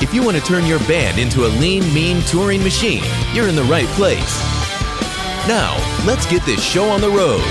If you want to turn your band into a lean, mean touring machine, you're in the right place. Now, let's get this show on the road.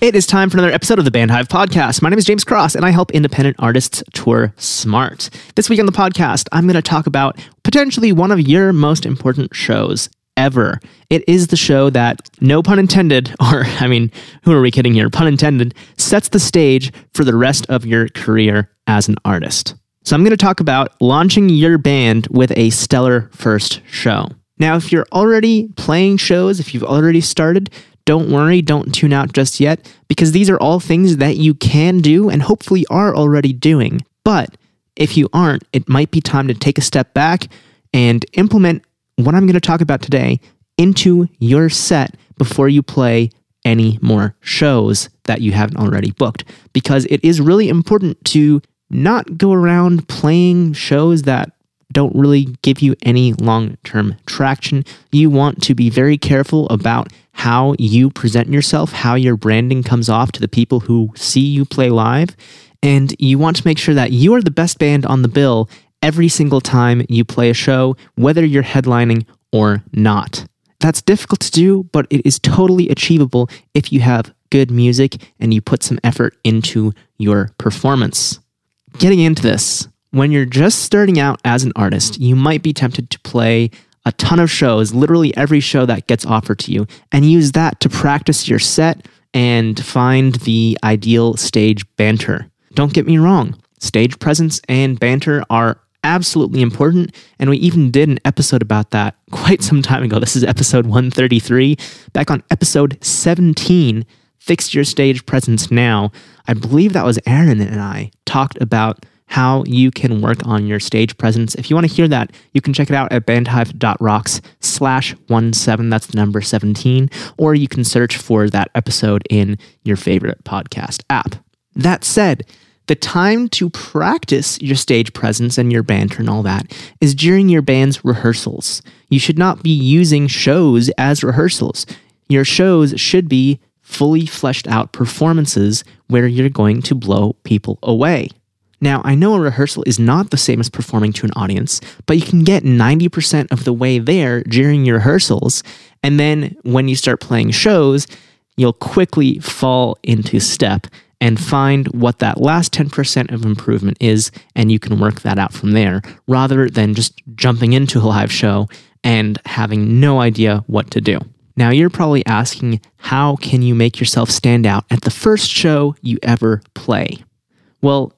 It is time for another episode of the Bandhive Podcast. My name is James Cross, and I help independent artists tour smart. This week on the podcast, I'm going to talk about potentially one of your most important shows ever. It is the show that, no pun intended, or I mean, who are we kidding here? Pun intended, sets the stage for the rest of your career as an artist. So I'm going to talk about launching your band with a stellar first show. Now, if you're already playing shows, if you've already started, don't worry, don't tune out just yet, because these are all things that you can do and hopefully are already doing. But if you aren't, it might be time to take a step back and implement what I'm going to talk about today into your set before you play any more shows that you haven't already booked. Because it is really important to not go around playing shows that don't really give you any long term traction. You want to be very careful about how you present yourself, how your branding comes off to the people who see you play live. And you want to make sure that you are the best band on the bill every single time you play a show, whether you're headlining or not. That's difficult to do, but it is totally achievable if you have good music and you put some effort into your performance getting into this, when you're just starting out as an artist, you might be tempted to play a ton of shows, literally every show that gets offered to you, and use that to practice your set and find the ideal stage banter. Don't get me wrong, stage presence and banter are absolutely important, and we even did an episode about that quite some time ago. This is episode 133. Back on episode 17, Fix Your Stage Presence Now, I believe that was Aaron and I talked about how you can work on your stage presence. If you want to hear that, you can check it out at bandhive.rocks slash 17. That's the number 17. Or you can search for that episode in your favorite podcast app. That said, the time to practice your stage presence and your banter and all that is during your band's rehearsals. You should not be using shows as rehearsals. Your shows should be fully fleshed out performances where you're going to blow people away. Now, I know a rehearsal is not the same as performing to an audience, but you can get 90% of the way there during your rehearsals. And then when you start playing shows, you'll quickly fall into step and find what that last 10% of improvement is, and you can work that out from there rather than just jumping into a live show and having no idea what to do. Now you're probably asking, how can you make yourself stand out at the first show you ever play? Well,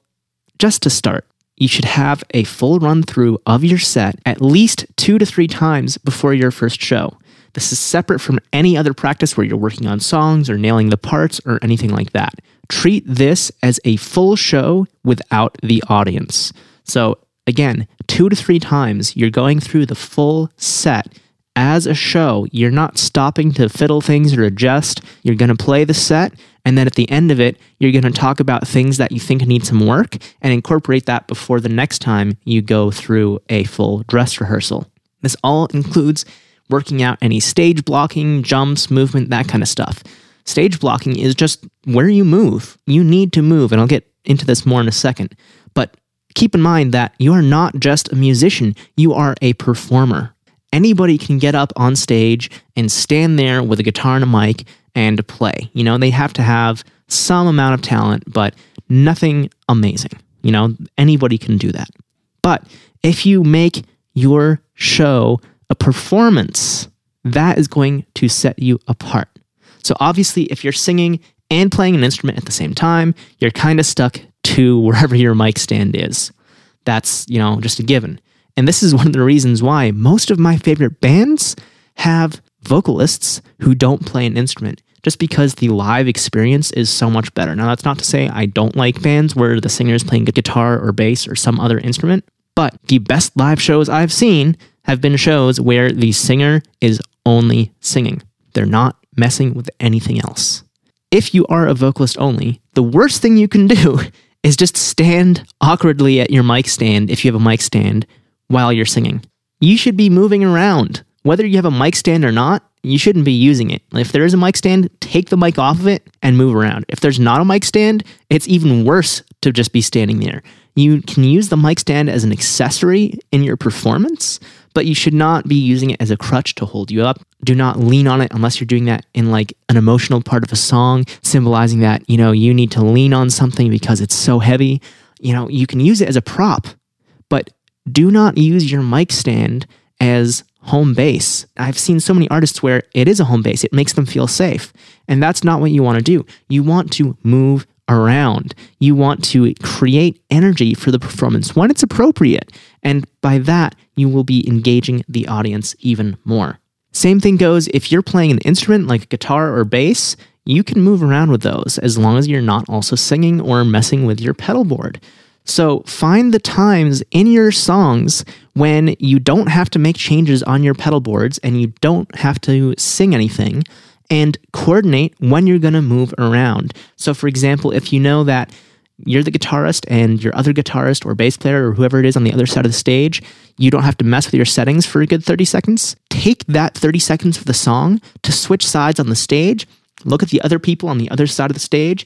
just to start, you should have a full run through of your set at least two to three times before your first show. This is separate from any other practice where you're working on songs or nailing the parts or anything like that. Treat this as a full show without the audience. So, again, two to three times you're going through the full set as a show, you're not stopping to fiddle things or adjust. You're going to play the set, and then at the end of it, you're going to talk about things that you think need some work and incorporate that before the next time you go through a full dress rehearsal. This all includes working out any stage blocking, jumps, movement, that kind of stuff. Stage blocking is just where you move. You need to move, and I'll get into this more in a second. But keep in mind that you are not just a musician, you are a performer anybody can get up on stage and stand there with a guitar and a mic and play. You know, they have to have some amount of talent, but nothing amazing. You know, anybody can do that. But if you make your show a performance, that is going to set you apart. So, obviously, if you're singing and playing an instrument at the same time, you're kind of stuck to wherever your mic stand is. That's, you know, just a given. And this is one of the reasons why most of my favorite bands have vocalists who don't play an instrument just because the live experience is so much better. Now, that's not to say I don't like bands where the singer is playing guitar or bass or some other instrument, but the best live shows I've seen have been shows where the singer is only singing. They're not messing with anything else. If you are a vocalist only, the worst thing you can do is just stand awkwardly at your mic stand if you have a mic stand while you're singing. You should be moving around. Whether you have a mic stand or not, you shouldn't be using it. If there is a mic stand, take the mic off of it and move around. If there's not a mic stand, it's even worse to just be standing there. You can use the mic stand as an accessory in your performance, but you should not be using it as a crutch to hold you up. Do not lean on it unless you're doing that in like an emotional part of a song, symbolizing that, you know, you need to lean on something because it's so heavy. You know, you can use it as a prop, but do not use your mic stand as home base. I've seen so many artists where it is a home base, it makes them feel safe. And that's not what you want to do. You want to move around. You want to create energy for the performance when it's appropriate. And by that, you will be engaging the audience even more. Same thing goes if you're playing an instrument like guitar or bass, you can move around with those as long as you're not also singing or messing with your pedal board. So find the times in your songs when you don't have to make changes on your pedal boards and you don't have to sing anything and coordinate when you're going to move around. So, for example, if you know that you're the guitarist and your other guitarist or bass player or whoever it is on the other side of the stage, you don't have to mess with your settings for a good 30 seconds. Take that 30 seconds of the song to switch sides on the stage, look at the other people on the other side of the stage,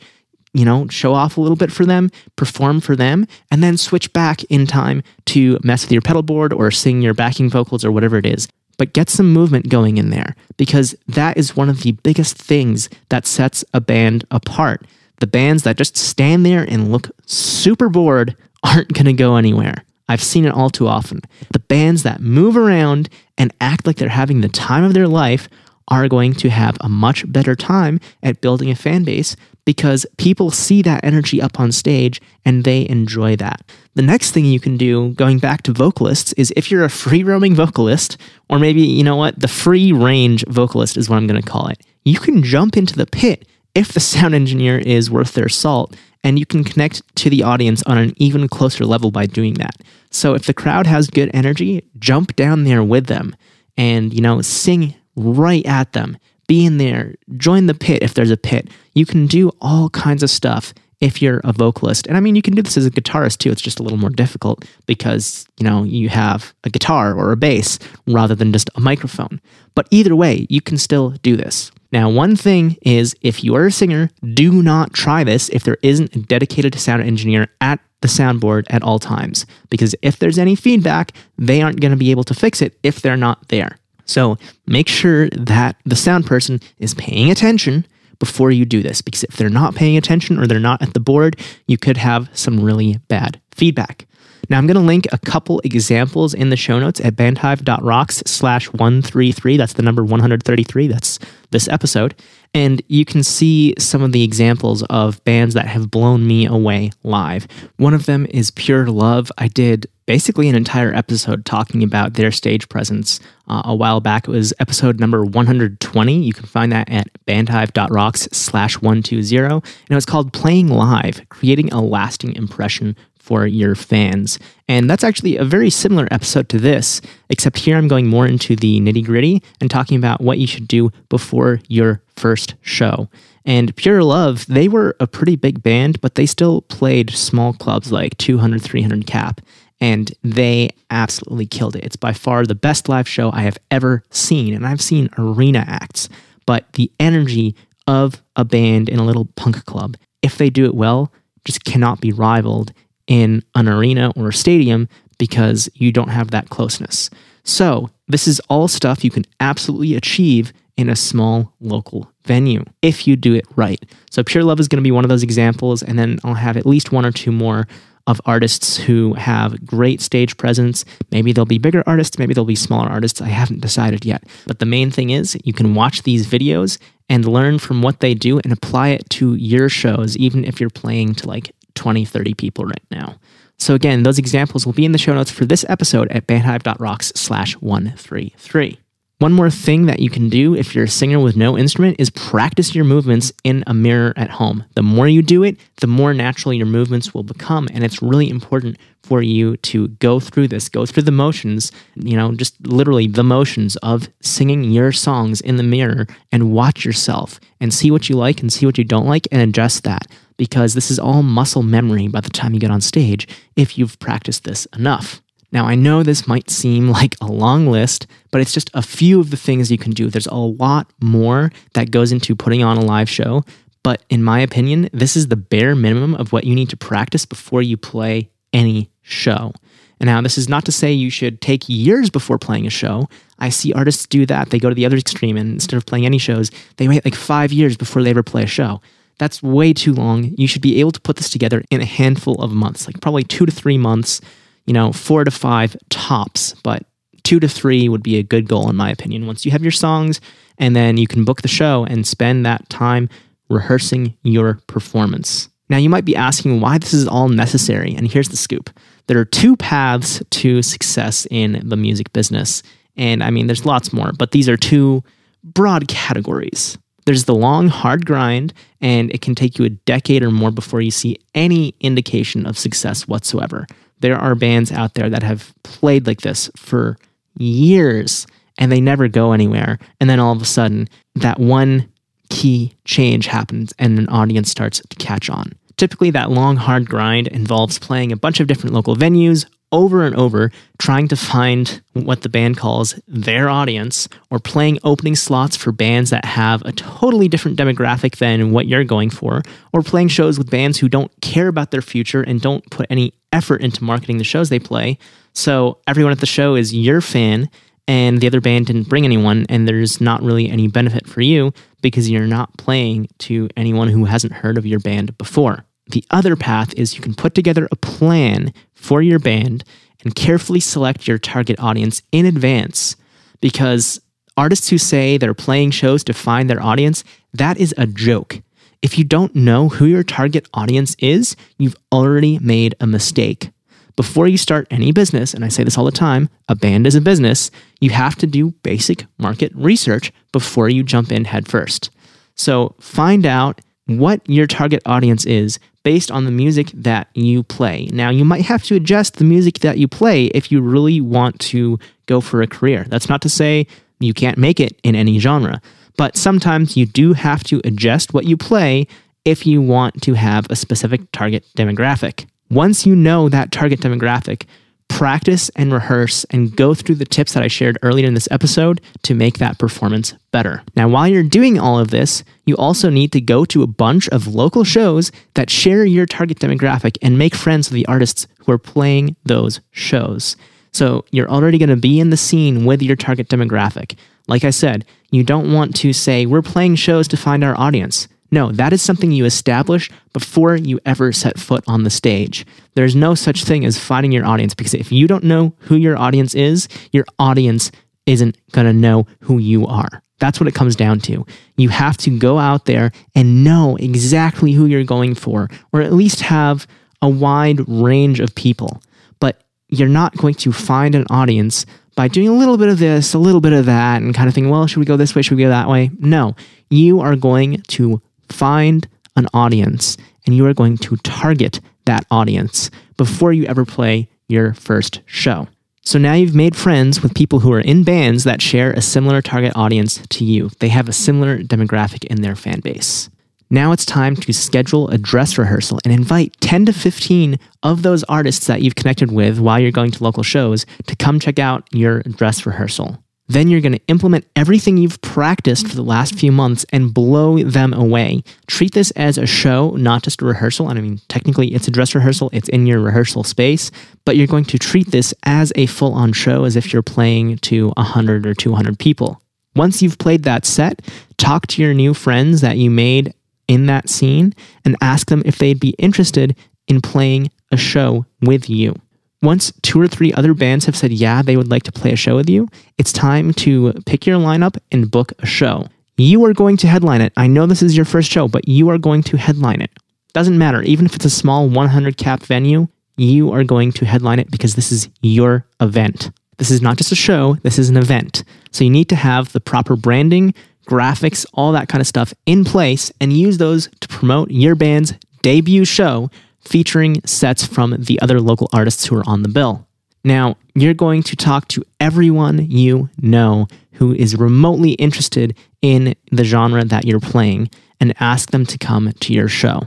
you know, show off a little bit for them, perform for them, and then switch back in time to mess with your pedal board or sing your backing vocals or whatever it is. But get some movement going in there because that is one of the biggest things that sets a band apart. The bands that just stand there and look super bored aren't going to go anywhere. I've seen it all too often. The bands that move around and act like they're having the time of their life are going to have a much better time at building a fan base because people see that energy up on stage and they enjoy that. The next thing you can do, going back to vocalists, is if you're a free roaming vocalist, or maybe, you know what, the free range vocalist is what I'm going to call it, you can jump into the pit if the sound engineer is worth their salt and you can connect to the audience on an even closer level by doing that. So if the crowd has good energy, jump down there with them and, you know, sing right at them be in there, join the pit if there's a pit. You can do all kinds of stuff if you're a vocalist. And I mean, you can do this as a guitarist too. It's just a little more difficult because, you know, you have a guitar or a bass rather than just a microphone. But either way, you can still do this. Now, one thing is if you are a singer, do not try this if there isn't a dedicated sound engineer at the soundboard at all times. Because if there's any feedback, they aren't going to be able to fix it if they're not there. So make sure that the sound person is paying attention before you do this, because if they're not paying attention or they're not at the board, you could have some really bad feedback. Now, I'm going to link a couple examples in the show notes at bandhive.rocks slash 133. That's the number 133. That's this episode. And you can see some of the examples of bands that have blown me away live. One of them is Pure Love. I did basically an entire episode talking about their stage presence uh, a while back. It was episode number 120. You can find that at bandhive.rocks slash 120. And it was called Playing Live, Creating a Lasting Impression for your fans. And that's actually a very similar episode to this, except here I'm going more into the nitty gritty and talking about what you should do before your first show. And Pure Love, they were a pretty big band, but they still played small clubs like 200, 300 cap and they absolutely killed it. It's by far the best live show I have ever seen, and I've seen arena acts, but the energy of a band in a little punk club, if they do it well, just cannot be rivaled in an arena or a stadium because you don't have that closeness. So, this is all stuff you can absolutely achieve in a small local venue if you do it right. So, Pure Love is going to be one of those examples, and then I'll have at least one or two more of artists who have great stage presence. Maybe they'll be bigger artists, maybe they'll be smaller artists. I haven't decided yet. But the main thing is you can watch these videos and learn from what they do and apply it to your shows, even if you're playing to like 20, 30 people right now. So again, those examples will be in the show notes for this episode at bandhive.rocks slash 133. One more thing that you can do if you're a singer with no instrument is practice your movements in a mirror at home. The more you do it, the more natural your movements will become. And it's really important for you to go through this, go through the motions, you know, just literally the motions of singing your songs in the mirror and watch yourself and see what you like and see what you don't like and adjust that because this is all muscle memory by the time you get on stage if you've practiced this enough. Now, I know this might seem like a long list, but it's just a few of the things you can do. There's a lot more that goes into putting on a live show, but in my opinion, this is the bare minimum of what you need to practice before you play any show. And now, this is not to say you should take years before playing a show. I see artists do that. They go to the other extreme, and instead of playing any shows, they wait like five years before they ever play a show. That's way too long. You should be able to put this together in a handful of months, like probably two to three months you know, four to five tops, but two to three would be a good goal, in my opinion. Once you have your songs, and then you can book the show and spend that time rehearsing your performance. Now, you might be asking why this is all necessary, and here's the scoop there are two paths to success in the music business. And I mean, there's lots more, but these are two broad categories. There's the long, hard grind, and it can take you a decade or more before you see any indication of success whatsoever there are bands out there that have played like this for years and they never go anywhere. And then all of a sudden, that one key change happens and an audience starts to catch on. Typically, that long, hard grind involves playing a bunch of different local venues over and over, trying to find what the band calls their audience, or playing opening slots for bands that have a totally different demographic than what you're going for, or playing shows with bands who don't care about their future and don't put any effort into marketing the shows they play. So everyone at the show is your fan, and the other band didn't bring anyone, and there's not really any benefit for you because you're not playing to anyone who hasn't heard of your band before. The other path is you can put together a plan for your band and carefully select your target audience in advance because artists who say they're playing shows to find their audience, that is a joke. If you don't know who your target audience is, you've already made a mistake. Before you start any business, and I say this all the time, a band is a business, you have to do basic market research before you jump in headfirst. So find out what your target audience is based on the music that you play. Now, you might have to adjust the music that you play if you really want to go for a career. That's not to say you can't make it in any genre, but sometimes you do have to adjust what you play if you want to have a specific target demographic. Once you know that target demographic, practice and rehearse and go through the tips that I shared earlier in this episode to make that performance better. Now, while you're doing all of this, you also need to go to a bunch of local shows that share your target demographic and make friends with the artists who are playing those shows. So you're already going to be in the scene with your target demographic. Like I said, you don't want to say, we're playing shows to find our audience. No, that is something you establish before you ever set foot on the stage. There's no such thing as finding your audience because if you don't know who your audience is, your audience isn't going to know who you are. That's what it comes down to. You have to go out there and know exactly who you're going for, or at least have a wide range of people. But you're not going to find an audience by doing a little bit of this, a little bit of that, and kind of thinking, well, should we go this way? Should we go that way? No, you are going to find an audience and you are going to target that audience before you ever play your first show. So now you've made friends with people who are in bands that share a similar target audience to you. They have a similar demographic in their fan base. Now it's time to schedule a dress rehearsal and invite 10 to 15 of those artists that you've connected with while you're going to local shows to come check out your dress rehearsal. Then you're going to implement everything you've practiced for the last few months and blow them away. Treat this as a show, not just a rehearsal. And I mean, technically, it's a dress rehearsal, it's in your rehearsal space, but you're going to treat this as a full on show as if you're playing to 100 or 200 people. Once you've played that set, talk to your new friends that you made in that scene and ask them if they'd be interested in playing a show with you. Once two or three other bands have said, yeah, they would like to play a show with you, it's time to pick your lineup and book a show. You are going to headline it. I know this is your first show, but you are going to headline it. Doesn't matter. Even if it's a small 100 cap venue, you are going to headline it because this is your event. This is not just a show, this is an event. So you need to have the proper branding, graphics, all that kind of stuff in place and use those to promote your band's debut show featuring sets from the other local artists who are on the bill. Now, you're going to talk to everyone you know who is remotely interested in the genre that you're playing and ask them to come to your show.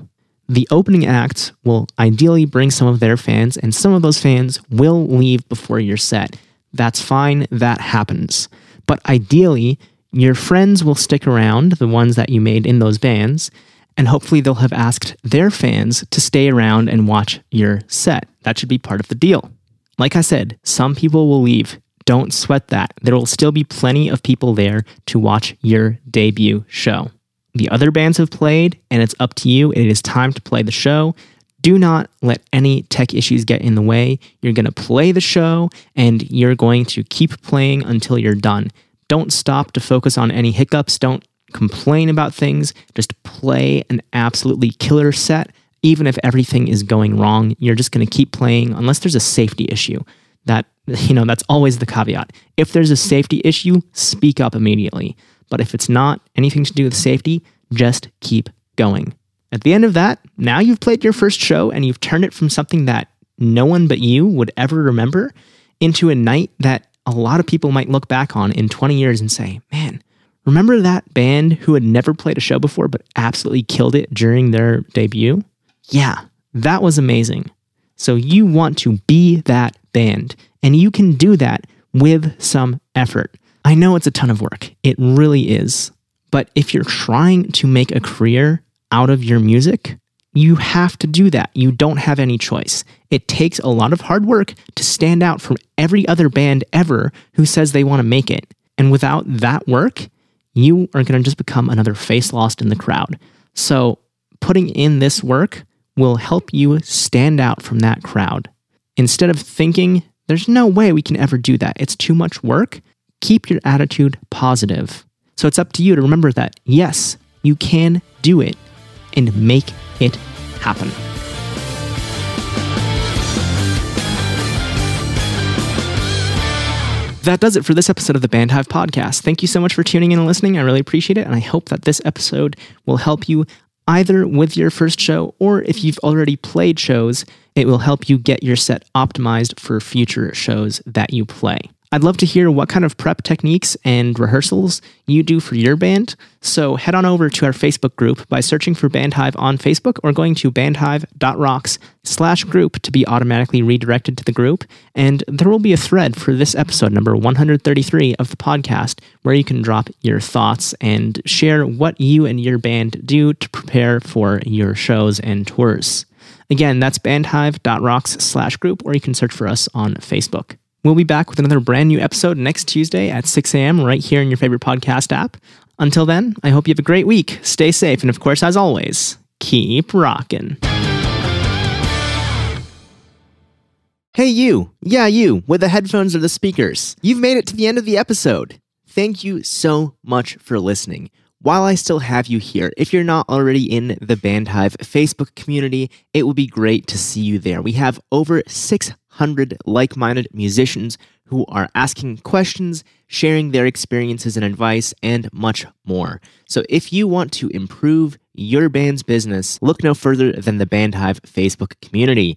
The opening act will ideally bring some of their fans, and some of those fans will leave before your set. That's fine, that happens. But ideally, your friends will stick around, the ones that you made in those bands, and hopefully they'll have asked their fans to stay around and watch your set. That should be part of the deal. Like I said, some people will leave. Don't sweat that. There will still be plenty of people there to watch your debut show. The other bands have played, and it's up to you. It is time to play the show. Do not let any tech issues get in the way. You're going to play the show, and you're going to keep playing until you're done. Don't stop to focus on any hiccups. Don't complain about things. Just play an absolutely killer set. Even if everything is going wrong, you're just going to keep playing unless there's a safety issue. That, you know, that's always the caveat. If there's a safety issue, speak up immediately. But if it's not anything to do with safety, just keep going. At the end of that, now you've played your first show and you've turned it from something that no one but you would ever remember into a night that a lot of people might look back on in 20 years and say, man, remember that band who had never played a show before but absolutely killed it during their debut? Yeah, that was amazing. So you want to be that band, and you can do that with some effort. I know it's a ton of work, it really is. But if you're trying to make a career out of your music, you have to do that. You don't have any choice. It takes a lot of hard work to stand out from every other band ever who says they want to make it. And without that work, you are going to just become another face lost in the crowd. So, putting in this work will help you stand out from that crowd. Instead of thinking, there's no way we can ever do that, it's too much work, keep your attitude positive. So it's up to you to remember that, yes, you can do it and make it happen. That does it for this episode of the Bandhive podcast. Thank you so much for tuning in and listening. I really appreciate it. And I hope that this episode will help you either with your first show or if you've already played shows, it will help you get your set optimized for future shows that you play. I'd love to hear what kind of prep techniques and rehearsals you do for your band. So head on over to our Facebook group by searching for Bandhive on Facebook or going to bandhive.rocks slash group to be automatically redirected to the group. And there will be a thread for this episode, number 133 of the podcast, where you can drop your thoughts and share what you and your band do to prepare for your shows and tours. Again, that's bandhive.rocks slash group, or you can search for us on Facebook. We'll be back with another brand new episode next Tuesday at 6 a.m. right here in your favorite podcast app. Until then, I hope you have a great week. Stay safe, and of course, as always, keep rocking. Hey, you. Yeah, you, with the headphones or the speakers. You've made it to the end of the episode. Thank you so much for listening. While I still have you here, if you're not already in the Bandhive Facebook community, it would be great to see you there. We have over 600 like minded musicians who are asking questions, sharing their experiences and advice, and much more. So if you want to improve your band's business, look no further than the Bandhive Facebook community.